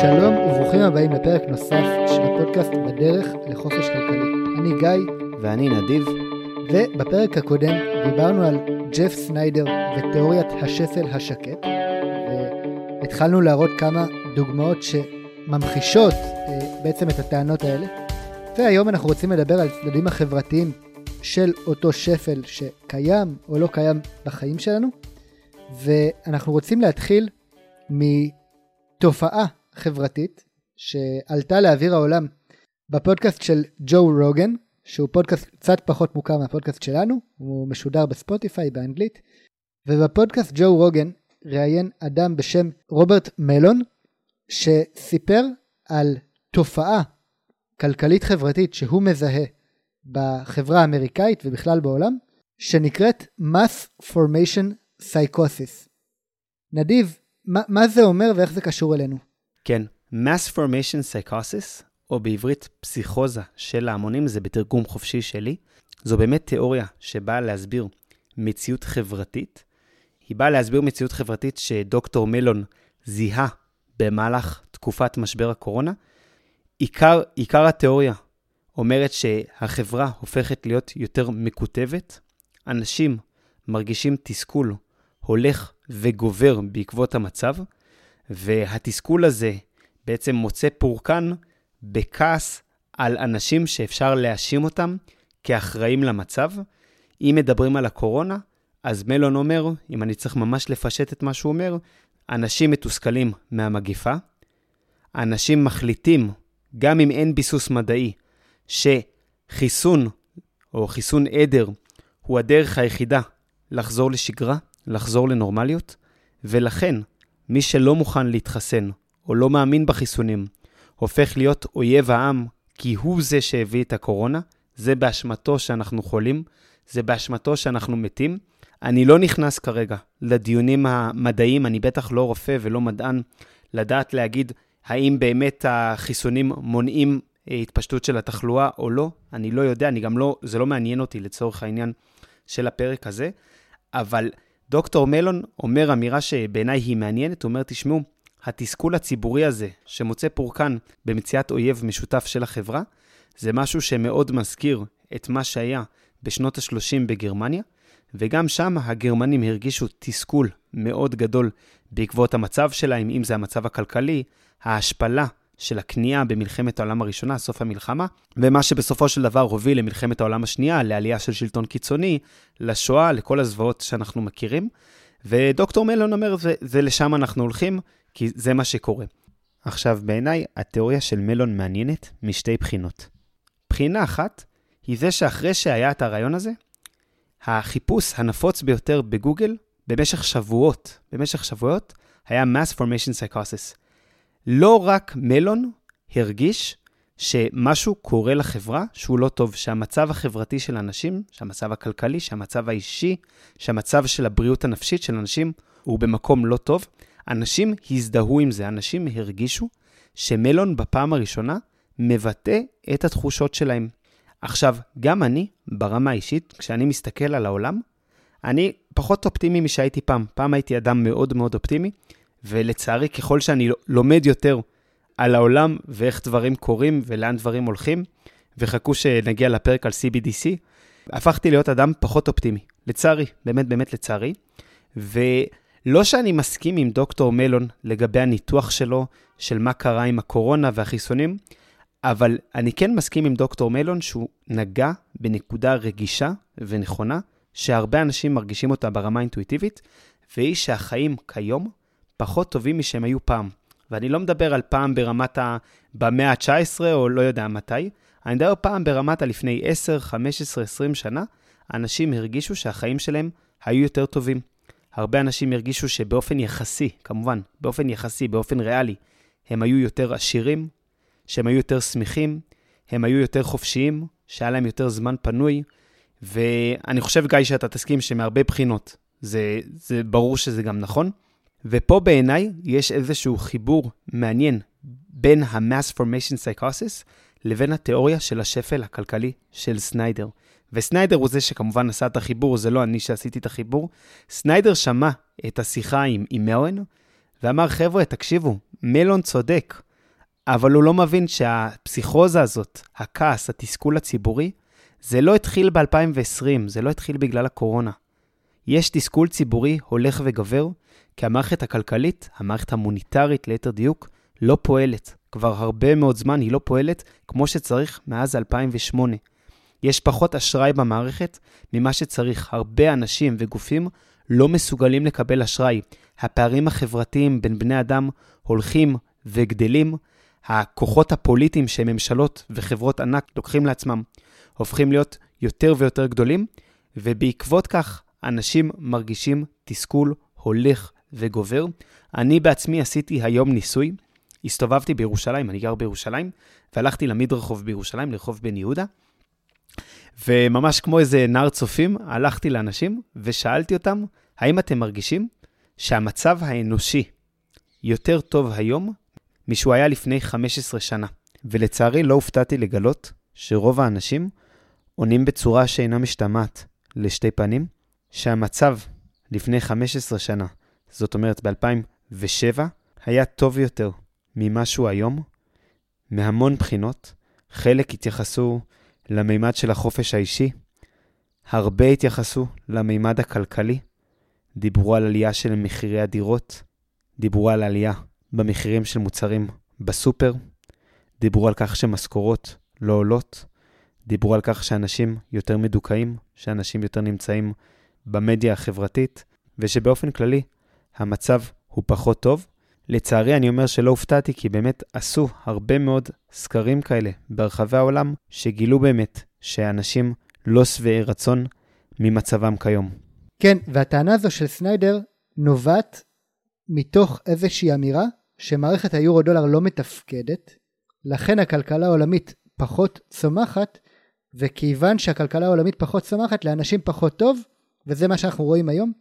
שלום וברוכים הבאים לפרק נוסף של הפודקאסט בדרך לחופש כלכלי. אני גיא. ואני נדיב. ובפרק הקודם דיברנו על ג'ף סניידר ותיאוריית השפל השקט. והתחלנו להראות כמה דוגמאות שממחישות אה, בעצם את הטענות האלה. והיום אנחנו רוצים לדבר על צדדים החברתיים של אותו שפל שקיים או לא קיים בחיים שלנו. ואנחנו רוצים להתחיל מתופעה חברתית שעלתה לאוויר העולם בפודקאסט של ג'ו רוגן, שהוא פודקאסט קצת פחות מוכר מהפודקאסט שלנו, הוא משודר בספוטיפיי באנגלית, ובפודקאסט ג'ו רוגן ראיין אדם בשם רוברט מלון, שסיפר על תופעה כלכלית חברתית שהוא מזהה בחברה האמריקאית ובכלל בעולם, שנקראת mass formation psychosis. נדיב, מה, מה זה אומר ואיך זה קשור אלינו? כן, mass formation psychosis, או בעברית פסיכוזה של ההמונים, זה בתרגום חופשי שלי. זו באמת תיאוריה שבאה להסביר מציאות חברתית. היא באה להסביר מציאות חברתית שדוקטור מלון זיהה במהלך תקופת משבר הקורונה. עיקר, עיקר התיאוריה אומרת שהחברה הופכת להיות יותר מקוטבת, אנשים מרגישים תסכול הולך וגובר בעקבות המצב, והתסכול הזה בעצם מוצא פורקן בכעס על אנשים שאפשר להאשים אותם כאחראים למצב. אם מדברים על הקורונה, אז מלון אומר, אם אני צריך ממש לפשט את מה שהוא אומר, אנשים מתוסכלים מהמגיפה, אנשים מחליטים, גם אם אין ביסוס מדעי, שחיסון או חיסון עדר הוא הדרך היחידה לחזור לשגרה, לחזור לנורמליות, ולכן מי שלא מוכן להתחסן או לא מאמין בחיסונים, הופך להיות אויב העם כי הוא זה שהביא את הקורונה, זה באשמתו שאנחנו חולים, זה באשמתו שאנחנו מתים. אני לא נכנס כרגע לדיונים המדעיים, אני בטח לא רופא ולא מדען, לדעת להגיד האם באמת החיסונים מונעים אה, התפשטות של התחלואה או לא, אני לא יודע, אני גם לא, זה לא מעניין אותי לצורך העניין של הפרק הזה, אבל דוקטור מלון אומר אמירה שבעיניי היא מעניינת, הוא אומר, תשמעו, התסכול הציבורי הזה, שמוצא פורקן במציאת אויב משותף של החברה, זה משהו שמאוד מזכיר את מה שהיה בשנות ה-30 בגרמניה, וגם שם הגרמנים הרגישו תסכול מאוד גדול בעקבות המצב שלהם, אם זה המצב הכלכלי, ההשפלה של הכניעה במלחמת העולם הראשונה, סוף המלחמה, ומה שבסופו של דבר הוביל למלחמת העולם השנייה, לעלייה של שלטון קיצוני, לשואה, לכל הזוועות שאנחנו מכירים. ודוקטור מלון אומר, זה, זה לשם אנחנו הולכים, כי זה מה שקורה. עכשיו, בעיניי, התיאוריה של מלון מעניינת משתי בחינות. בחינה אחת היא זה שאחרי שהיה את הרעיון הזה, החיפוש הנפוץ ביותר בגוגל במשך שבועות, במשך שבועות, היה mass formation psychosis. לא רק מלון הרגיש שמשהו קורה לחברה שהוא לא טוב, שהמצב החברתי של אנשים, שהמצב הכלכלי, שהמצב האישי, שהמצב של הבריאות הנפשית של אנשים הוא במקום לא טוב. אנשים הזדהו עם זה, אנשים הרגישו שמלון בפעם הראשונה מבטא את התחושות שלהם. עכשיו, גם אני, ברמה האישית, כשאני מסתכל על העולם, אני פחות אופטימי משהייתי פעם. פעם הייתי אדם מאוד מאוד אופטימי, ולצערי, ככל שאני לומד יותר על העולם ואיך דברים קורים ולאן דברים הולכים, וחכו שנגיע לפרק על CBDC, הפכתי להיות אדם פחות אופטימי. לצערי, באמת באמת לצערי. ולא שאני מסכים עם דוקטור מלון לגבי הניתוח שלו, של מה קרה עם הקורונה והחיסונים, אבל אני כן מסכים עם דוקטור מלון שהוא נגע בנקודה רגישה ונכונה, שהרבה אנשים מרגישים אותה ברמה האינטואיטיבית, והיא שהחיים כיום פחות טובים משהם היו פעם. ואני לא מדבר על פעם ברמת ה... במאה ה-19 או לא יודע מתי, אני מדבר פעם ברמת הלפני 10, 15, 20 שנה, אנשים הרגישו שהחיים שלהם היו יותר טובים. הרבה אנשים הרגישו שבאופן יחסי, כמובן, באופן יחסי, באופן ריאלי, הם היו יותר עשירים, שהם היו יותר שמחים, הם היו יותר חופשיים, שהיה להם יותר זמן פנוי, ואני חושב, גיא, שאתה תסכים שמהרבה בחינות זה, זה ברור שזה גם נכון. ופה בעיניי יש איזשהו חיבור מעניין בין ה-mass formation psychosis לבין התיאוריה של השפל הכלכלי של סניידר. וסניידר הוא זה שכמובן עשה את החיבור, זה לא אני שעשיתי את החיבור. סניידר שמע את השיחה עם, עם מלון, ואמר, חבר'ה, תקשיבו, מלון צודק, אבל הוא לא מבין שהפסיכוזה הזאת, הכעס, התסכול הציבורי, זה לא התחיל ב-2020, זה לא התחיל בגלל הקורונה. יש תסכול ציבורי הולך וגבר, כי המערכת הכלכלית, המערכת המוניטרית ליתר דיוק, לא פועלת. כבר הרבה מאוד זמן היא לא פועלת כמו שצריך מאז 2008. יש פחות אשראי במערכת ממה שצריך. הרבה אנשים וגופים לא מסוגלים לקבל אשראי. הפערים החברתיים בין בני אדם הולכים וגדלים. הכוחות הפוליטיים שממשלות וחברות ענק לוקחים לעצמם הופכים להיות יותר ויותר גדולים, ובעקבות כך אנשים מרגישים תסכול הולך וגובר. אני בעצמי עשיתי היום ניסוי, הסתובבתי בירושלים, אני גר בירושלים, והלכתי למדרחוב בירושלים, לרחוב בן יהודה, וממש כמו איזה נער צופים, הלכתי לאנשים ושאלתי אותם, האם אתם מרגישים שהמצב האנושי יותר טוב היום משהוא היה לפני 15 שנה? ולצערי לא הופתעתי לגלות שרוב האנשים עונים בצורה שאינה משתמעת לשתי פנים, שהמצב לפני 15 שנה, זאת אומרת ב-2007, היה טוב יותר ממה שהוא היום, מהמון בחינות. חלק התייחסו למימד של החופש האישי, הרבה התייחסו למימד הכלכלי, דיברו על עלייה של מחירי הדירות, דיברו על עלייה במחירים של מוצרים בסופר, דיברו על כך שמשכורות לא עולות, דיברו על כך שאנשים יותר מדוכאים, שאנשים יותר נמצאים במדיה החברתית, ושבאופן כללי המצב הוא פחות טוב. לצערי, אני אומר שלא הופתעתי, כי באמת עשו הרבה מאוד סקרים כאלה ברחבי העולם, שגילו באמת שאנשים לא שבעי רצון ממצבם כיום. כן, והטענה הזו של סניידר נובעת מתוך איזושהי אמירה שמערכת היורו דולר לא מתפקדת, לכן הכלכלה העולמית פחות צומחת, וכיוון שהכלכלה העולמית פחות צומחת, לאנשים פחות טוב, וזה מה שאנחנו רואים היום.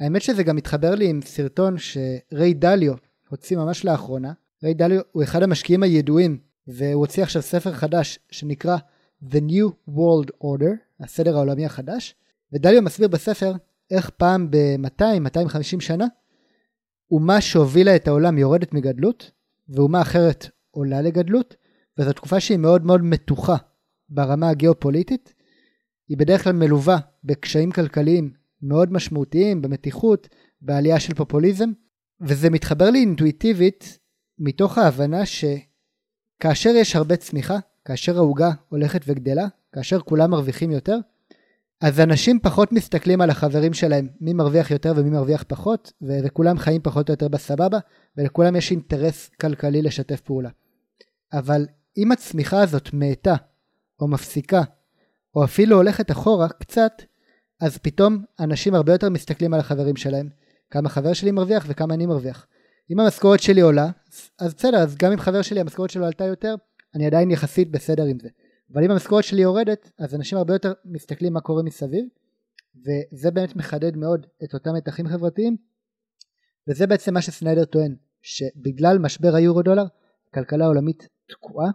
האמת שזה גם מתחבר לי עם סרטון שריי דליו הוציא ממש לאחרונה. ריי דליו הוא אחד המשקיעים הידועים, והוא הוציא עכשיו ספר חדש שנקרא The New World Order, הסדר העולמי החדש, ודליו מסביר בספר איך פעם ב-200-250 שנה אומה שהובילה את העולם יורדת מגדלות, ואומה אחרת עולה לגדלות, וזו תקופה שהיא מאוד מאוד מתוחה ברמה הגיאופוליטית. היא בדרך כלל מלווה בקשיים כלכליים מאוד משמעותיים, במתיחות, בעלייה של פופוליזם, וזה מתחבר לי אינטואיטיבית מתוך ההבנה שכאשר יש הרבה צמיחה, כאשר העוגה הולכת וגדלה, כאשר כולם מרוויחים יותר, אז אנשים פחות מסתכלים על החברים שלהם, מי מרוויח יותר ומי מרוויח פחות, וכולם חיים פחות או יותר בסבבה, ולכולם יש אינטרס כלכלי לשתף פעולה. אבל אם הצמיחה הזאת מאטה, או מפסיקה, או אפילו הולכת אחורה קצת, אז פתאום אנשים הרבה יותר מסתכלים על החברים שלהם, כמה חבר שלי מרוויח וכמה אני מרוויח. אם המשכורת שלי עולה, אז בסדר, אז גם אם חבר שלי המשכורת שלו עלתה יותר, אני עדיין יחסית בסדר עם זה. אבל אם המשכורת שלי יורדת, אז אנשים הרבה יותר מסתכלים מה קורה מסביב, וזה באמת מחדד מאוד את אותם מתחים חברתיים, וזה בעצם מה שסניידר טוען, שבגלל משבר היורו דולר, הכלכלה העולמית תקועה,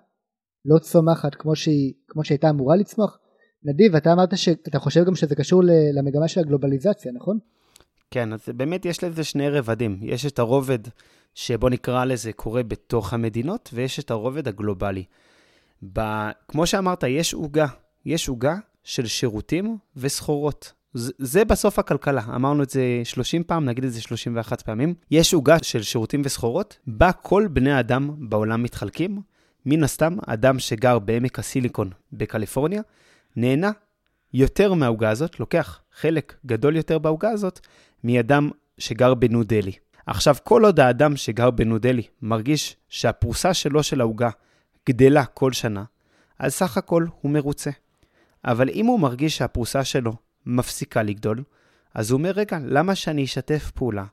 לא צומחת כמו שהיא, כמו שהייתה אמורה לצמוח. נדיב, אתה אמרת שאתה חושב גם שזה קשור למגמה של הגלובליזציה, נכון? כן, אז באמת יש לזה שני רבדים. יש את הרובד שבוא נקרא לזה קורה בתוך המדינות, ויש את הרובד הגלובלי. ב... כמו שאמרת, יש עוגה. יש עוגה של שירותים וסחורות. זה, זה בסוף הכלכלה, אמרנו את זה 30 פעם, נגיד את זה 31 פעמים. יש עוגה של שירותים וסחורות, בה כל בני אדם בעולם מתחלקים. מן הסתם, אדם שגר בעמק הסיליקון בקליפורניה, נהנה יותר מהעוגה הזאת, לוקח חלק גדול יותר בעוגה הזאת, מאדם שגר בניו דלי. עכשיו, כל עוד האדם שגר בניו דלי מרגיש שהפרוסה שלו של העוגה גדלה כל שנה, אז סך הכל הוא מרוצה. אבל אם הוא מרגיש שהפרוסה שלו מפסיקה לגדול, אז הוא אומר, רגע, למה שאני אשתף פעולה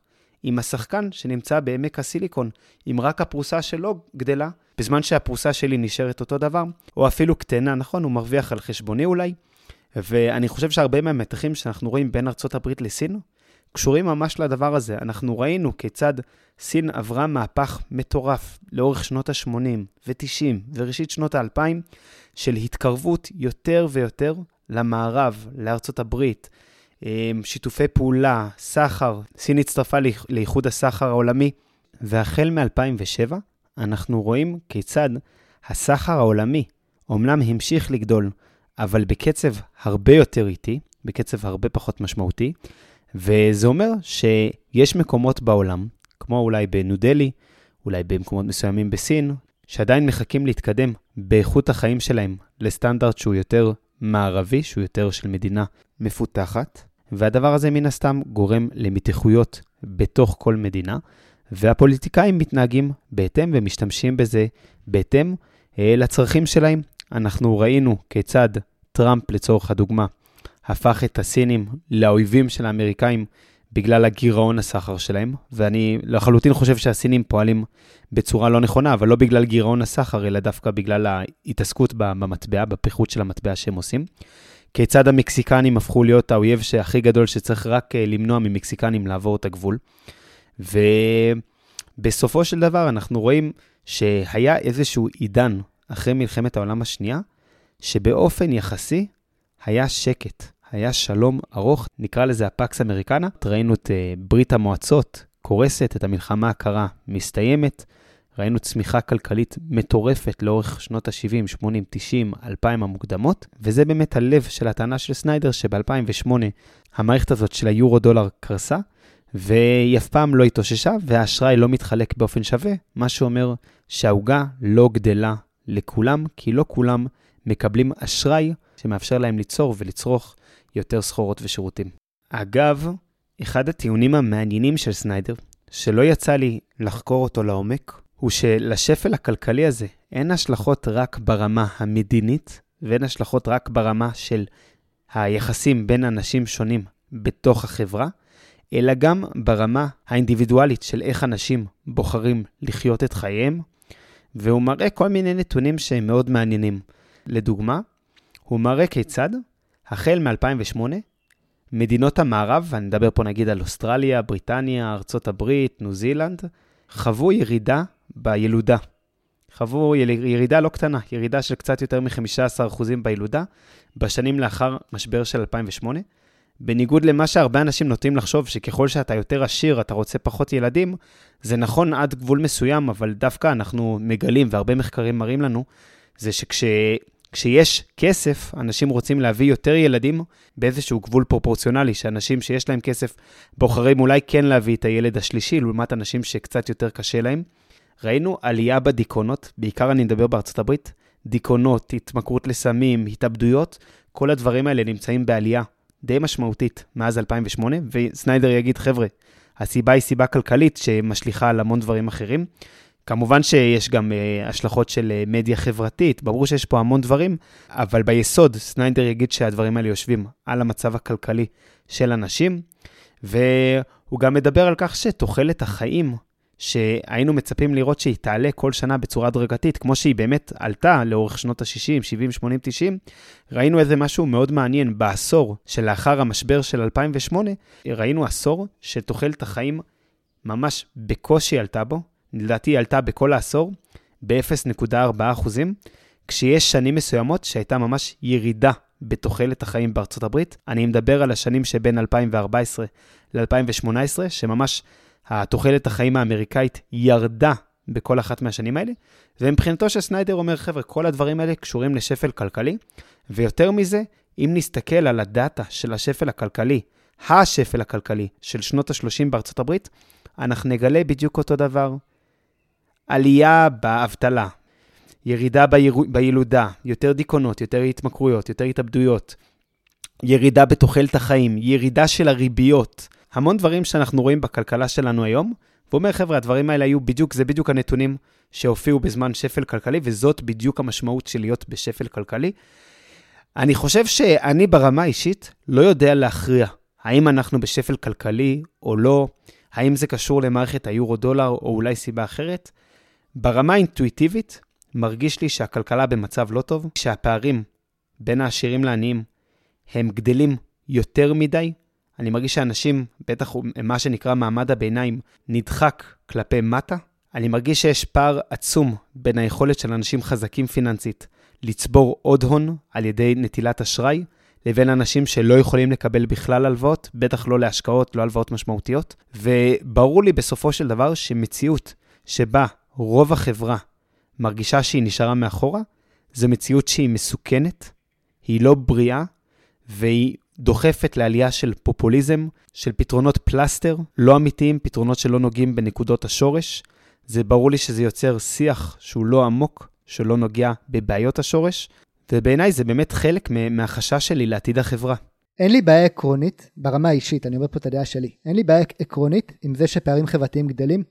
עם השחקן שנמצא בעמק הסיליקון, אם רק הפרוסה שלו גדלה, בזמן שהפרוסה שלי נשארת אותו דבר, או אפילו קטנה, נכון, הוא מרוויח על חשבוני אולי, ואני חושב שהרבה מהמתחים שאנחנו רואים בין ארצות הברית לסין, קשורים ממש לדבר הזה. אנחנו ראינו כיצד סין עברה מהפך מטורף לאורך שנות ה-80 ו-90 וראשית שנות ה-2000 של התקרבות יותר ויותר למערב, לארצות הברית, שיתופי פעולה, סחר. סין הצטרפה לאיחוד הסחר העולמי והחל מ-2007 אנחנו רואים כיצד הסחר העולמי אומנם המשיך לגדול, אבל בקצב הרבה יותר איטי, בקצב הרבה פחות משמעותי, וזה אומר שיש מקומות בעולם, כמו אולי בניו דלי, אולי במקומות מסוימים בסין, שעדיין מחכים להתקדם באיכות החיים שלהם לסטנדרט שהוא יותר מערבי, שהוא יותר של מדינה מפותחת, והדבר הזה מן הסתם גורם למתיחויות בתוך כל מדינה, והפוליטיקאים מתנהגים בהתאם ומשתמשים בזה בהתאם אה, לצרכים שלהם. אנחנו ראינו כיצד טראמפ, לצורך הדוגמה, הפך את הסינים לאויבים של האמריקאים בגלל הגירעון הסחר שלהם, ואני לחלוטין חושב שהסינים פועלים בצורה לא נכונה, אבל לא בגלל גירעון הסחר, אלא דווקא בגלל ההתעסקות במטבע, בפיחות של המטבע שהם עושים. כיצד המקסיקנים הפכו להיות האויב הכי גדול שצריך רק אה, למנוע ממקסיקנים לעבור את הגבול. ובסופו של דבר אנחנו רואים שהיה איזשהו עידן אחרי מלחמת העולם השנייה, שבאופן יחסי היה שקט, היה שלום ארוך, נקרא לזה הפקס אמריקנה. ראינו את uh, ברית המועצות קורסת, את המלחמה הקרה מסתיימת, ראינו צמיחה כלכלית מטורפת לאורך שנות ה-70, 80, 90, 2000 המוקדמות, וזה באמת הלב של הטענה של סניידר, שב-2008 המערכת הזאת של היורו-דולר קרסה, והיא אף פעם לא התאוששה, והאשראי לא מתחלק באופן שווה, מה שאומר שהעוגה לא גדלה לכולם, כי לא כולם מקבלים אשראי שמאפשר להם ליצור ולצרוך יותר סחורות ושירותים. אגב, אחד הטיעונים המעניינים של סניידר, שלא יצא לי לחקור אותו לעומק, הוא שלשפל הכלכלי הזה אין השלכות רק ברמה המדינית, ואין השלכות רק ברמה של היחסים בין אנשים שונים בתוך החברה, אלא גם ברמה האינדיבידואלית של איך אנשים בוחרים לחיות את חייהם, והוא מראה כל מיני נתונים שהם מאוד מעניינים. לדוגמה, הוא מראה כיצד, החל מ-2008, מדינות המערב, ואני מדבר פה נגיד על אוסטרליה, בריטניה, ארצות הברית, ניו זילנד, חוו ירידה בילודה. חוו ירידה לא קטנה, ירידה של קצת יותר מ-15% בילודה בשנים לאחר משבר של 2008. בניגוד למה שהרבה אנשים נוטים לחשוב, שככל שאתה יותר עשיר, אתה רוצה פחות ילדים, זה נכון עד גבול מסוים, אבל דווקא אנחנו מגלים, והרבה מחקרים מראים לנו, זה שכשיש כסף, אנשים רוצים להביא יותר ילדים באיזשהו גבול פרופורציונלי, שאנשים שיש להם כסף בוחרים אולי כן להביא את הילד השלישי, לעומת אנשים שקצת יותר קשה להם. ראינו עלייה בדיכאונות, בעיקר אני מדבר בארצות הברית, דיכאונות, התמכרות לסמים, התאבדויות, כל הדברים האלה נמצאים בעלייה די משמעותית מאז 2008, וסניידר יגיד, חבר'ה, הסיבה היא סיבה כלכלית שמשליכה על המון דברים אחרים. כמובן שיש גם uh, השלכות של uh, מדיה חברתית, ברור שיש פה המון דברים, אבל ביסוד סניידר יגיד שהדברים האלה יושבים על המצב הכלכלי של אנשים, והוא גם מדבר על כך שתוחלת החיים שהיינו מצפים לראות שהיא תעלה כל שנה בצורה הדרגתית, כמו שהיא באמת עלתה לאורך שנות ה-60, 70, 80, 90, ראינו איזה משהו מאוד מעניין. בעשור שלאחר המשבר של 2008, ראינו עשור שתוחלת החיים ממש בקושי עלתה בו, לדעתי עלתה בכל העשור ב-0.4 אחוזים, כשיש שנים מסוימות שהייתה ממש ירידה בתוחלת החיים בארצות הברית. אני מדבר על השנים שבין 2014 ל-2018, שממש התוחלת החיים האמריקאית ירדה בכל אחת מהשנים האלה, ומבחינתו של סניידר אומר, חבר'ה, כל הדברים האלה קשורים לשפל כלכלי, ויותר מזה, אם נסתכל על הדאטה של השפל הכלכלי, השפל הכלכלי של שנות ה-30 בארצות הברית, אנחנו נגלה בדיוק אותו דבר. עלייה באבטלה, ירידה ביר... בילודה, יותר דיכאונות, יותר התמכרויות, יותר התאבדויות, ירידה בתוחלת החיים, ירידה של הריביות, המון דברים שאנחנו רואים בכלכלה שלנו היום, והוא אומר, חבר'ה, הדברים האלה היו בדיוק, זה בדיוק הנתונים שהופיעו בזמן שפל כלכלי, וזאת בדיוק המשמעות של להיות בשפל כלכלי. אני חושב שאני ברמה האישית לא יודע להכריע האם אנחנו בשפל כלכלי או לא, האם זה קשור למערכת היורו-דולר או אולי סיבה אחרת. ברמה האינטואיטיבית, מרגיש לי שהכלכלה במצב לא טוב, שהפערים בין העשירים לעניים הם גדלים יותר מדי, אני מרגיש שאנשים, בטח מה שנקרא מעמד הביניים, נדחק כלפי מטה. אני מרגיש שיש פער עצום בין היכולת של אנשים חזקים פיננסית לצבור עוד הון על ידי נטילת אשראי, לבין אנשים שלא יכולים לקבל בכלל הלוואות, בטח לא להשקעות, לא הלוואות משמעותיות. וברור לי בסופו של דבר שמציאות שבה רוב החברה מרגישה שהיא נשארה מאחורה, זו מציאות שהיא מסוכנת, היא לא בריאה, והיא דוחפת לעלייה של פופוליזם, של פתרונות פלסטר לא אמיתיים, פתרונות שלא נוגעים בנקודות השורש. זה ברור לי שזה יוצר שיח שהוא לא עמוק, שלא נוגע בבעיות השורש, ובעיניי זה באמת חלק מהחשש שלי לעתיד החברה. אין לי בעיה עקרונית, ברמה האישית, אני אומר פה את הדעה שלי, אין לי בעיה עקרונית עם זה שפערים חברתיים גדלים,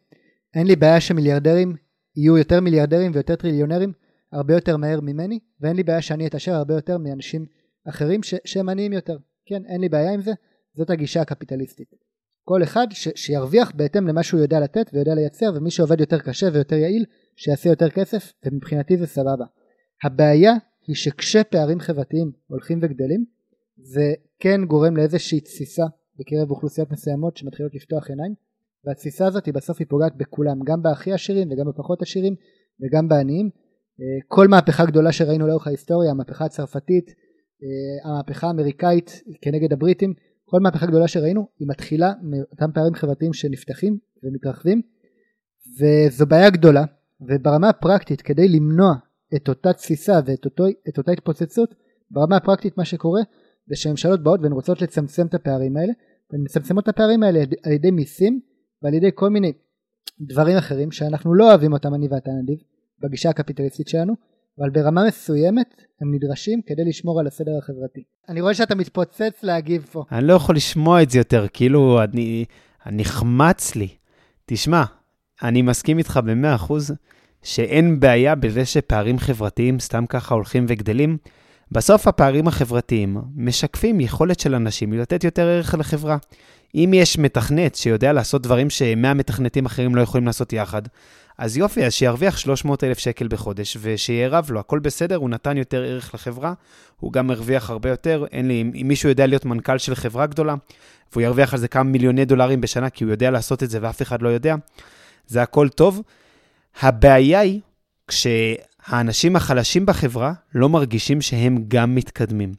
אין לי בעיה שמיליארדרים יהיו יותר מיליארדרים ויותר טריליונרים הרבה יותר מהר ממני, ואין לי בעיה שאני אתעשר הרבה יותר מאנשים אחרים ש- שהם עניים יותר. כן, אין לי בעיה עם זה, זאת הגישה הקפיטליסטית. כל אחד ש- שירוויח בהתאם למה שהוא יודע לתת ויודע לייצר, ומי שעובד יותר קשה ויותר יעיל, שיעשה יותר כסף, ומבחינתי זה סבבה. הבעיה היא שכשפערים חברתיים הולכים וגדלים, זה כן גורם לאיזושהי תסיסה בקרב אוכלוסיות מסוימות שמתחילות לפתוח עיניים, והתסיסה הזאת היא בסוף היא פוגעת בכולם, גם בהכי עשירים וגם בפחות עשירים וגם בעניים. אה, כל מהפכה גדולה שראינו לאורך ההיסטוריה, המהפכה הצרפתית, אה, המהפכה האמריקאית כנגד הבריטים, כל מהפכה גדולה שראינו היא מתחילה מאותם פערים חברתיים שנפתחים ומתרחבים וזו בעיה גדולה וברמה הפרקטית כדי למנוע את אותה תסיסה ואת אותו, אותה התפוצצות ברמה הפרקטית מה שקורה זה שהממשלות באות והן רוצות לצמצם את הפערים האלה והן מצמצמות את הפערים האלה על ידי מיסים ועל ידי כל מיני דברים אחרים שאנחנו לא אוהבים אותם אני ואתה נדיב בגישה הקפיטליסטית שלנו אבל ברמה מסוימת הם נדרשים כדי לשמור על הסדר החברתי. אני רואה שאתה מתפוצץ להגיב פה. אני לא יכול לשמוע את זה יותר, כאילו, אני, נחמץ לי. תשמע, אני מסכים איתך במאה אחוז שאין בעיה בזה שפערים חברתיים סתם ככה הולכים וגדלים. בסוף הפערים החברתיים משקפים יכולת של אנשים לתת יותר ערך לחברה. אם יש מתכנת שיודע לעשות דברים שמאה מתכנתים אחרים לא יכולים לעשות יחד, אז יופי, אז שירוויח 300 אלף שקל בחודש, ושיהיה רב לו, הכל בסדר, הוא נתן יותר ערך לחברה, הוא גם הרוויח הרבה יותר. אין לי, אם מישהו יודע להיות מנכ"ל של חברה גדולה, והוא ירוויח על זה כמה מיליוני דולרים בשנה, כי הוא יודע לעשות את זה ואף אחד לא יודע, זה הכל טוב. הבעיה היא כשהאנשים החלשים בחברה לא מרגישים שהם גם מתקדמים.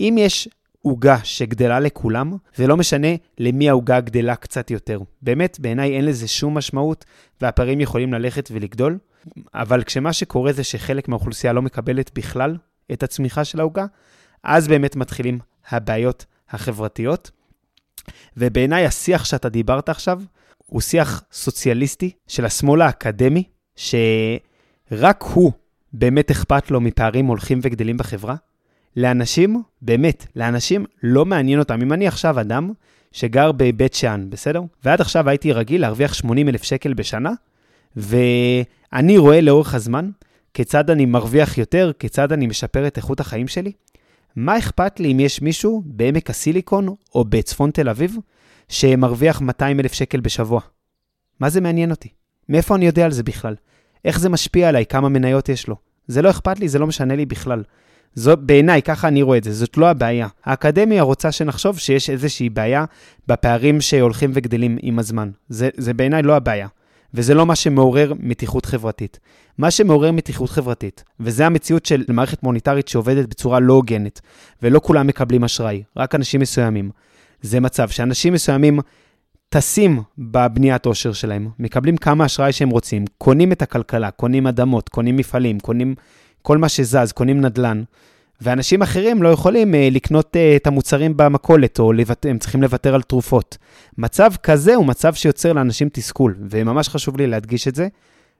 אם יש עוגה שגדלה לכולם, ולא משנה למי העוגה גדלה קצת יותר. באמת, בעיניי אין לזה שום משמעות, והפערים יכולים ללכת ולגדול, אבל כשמה שקורה זה שחלק מהאוכלוסייה לא מקבלת בכלל את הצמיחה של העוגה, אז באמת מתחילים הבעיות החברתיות. ובעיניי השיח שאתה דיברת עכשיו, הוא שיח סוציאליסטי של השמאל האקדמי, שרק הוא באמת אכפת לו מפערים הולכים וגדלים בחברה, לאנשים, באמת, לאנשים לא מעניין אותם. אם אני עכשיו אדם שגר בבית שאן, בסדר? ועד עכשיו הייתי רגיל להרוויח 80 אלף שקל בשנה, ואני רואה לאורך הזמן כיצד אני מרוויח יותר, כיצד אני משפר את איכות החיים שלי. מה אכפת לי אם יש מישהו בעמק הסיליקון או בצפון תל אביב שמרוויח 200 אלף שקל בשבוע? מה זה מעניין אותי? מאיפה אני יודע על זה בכלל? איך זה משפיע עליי? כמה מניות יש לו? זה לא אכפת לי, זה לא משנה לי בכלל. זו בעיניי, ככה אני רואה את זה, זאת לא הבעיה. האקדמיה רוצה שנחשוב שיש איזושהי בעיה בפערים שהולכים וגדלים עם הזמן. זה, זה בעיניי לא הבעיה. וזה לא מה שמעורר מתיחות חברתית. מה שמעורר מתיחות חברתית, וזה המציאות של מערכת מוניטרית שעובדת בצורה לא הוגנת, ולא כולם מקבלים אשראי, רק אנשים מסוימים. זה מצב שאנשים מסוימים טסים בבניית עושר שלהם, מקבלים כמה אשראי שהם רוצים, קונים את הכלכלה, קונים אדמות, קונים מפעלים, קונים כל מה שזז, קונים נדל"ן, ואנשים אחרים לא יכולים uh, לקנות uh, את המוצרים במכולת, או לבט... הם צריכים לוותר על תרופות. מצב כזה הוא מצב שיוצר לאנשים תסכול, וממש חשוב לי להדגיש את זה,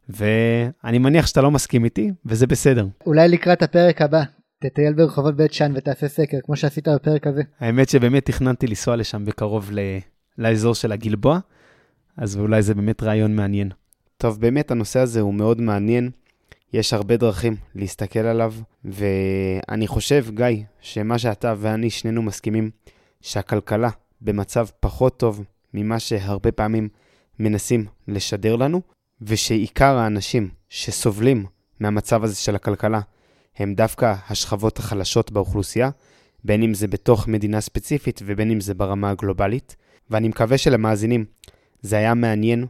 ואני מניח שאתה לא מסכים איתי, וזה בסדר. אולי לקראת הפרק הבא, תטייל ברחובות בית שאן ותעשה סקר, כמו שעשית בפרק הזה. האמת שבאמת תכננתי לנסוע לשם בקרוב ל... לאזור של הגלבוע, אז אולי זה באמת רעיון מעניין. טוב, באמת הנושא הזה הוא מאוד מעניין. יש הרבה דרכים להסתכל עליו, ואני חושב, גיא, שמה שאתה ואני שנינו מסכימים, שהכלכלה במצב פחות טוב ממה שהרבה פעמים מנסים לשדר לנו, ושעיקר האנשים שסובלים מהמצב הזה של הכלכלה הם דווקא השכבות החלשות באוכלוסייה, בין אם זה בתוך מדינה ספציפית ובין אם זה ברמה הגלובלית. ואני מקווה שלמאזינים זה היה מעניין,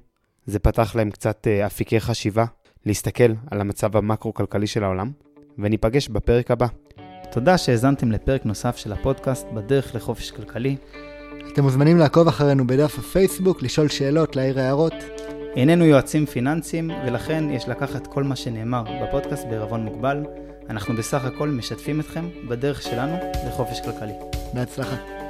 זה פתח להם קצת אה, אפיקי חשיבה להסתכל על המצב המקרו-כלכלי של העולם, וניפגש בפרק הבא. תודה שהאזנתם לפרק נוסף של הפודקאסט בדרך לחופש כלכלי. אתם מוזמנים לעקוב אחרינו בדף הפייסבוק, לשאול שאלות, להעיר הערות. איננו יועצים פיננסיים, ולכן יש לקחת כל מה שנאמר בפודקאסט בערבון מוגבל. אנחנו בסך הכל משתפים אתכם בדרך שלנו לחופש כלכלי. בהצלחה.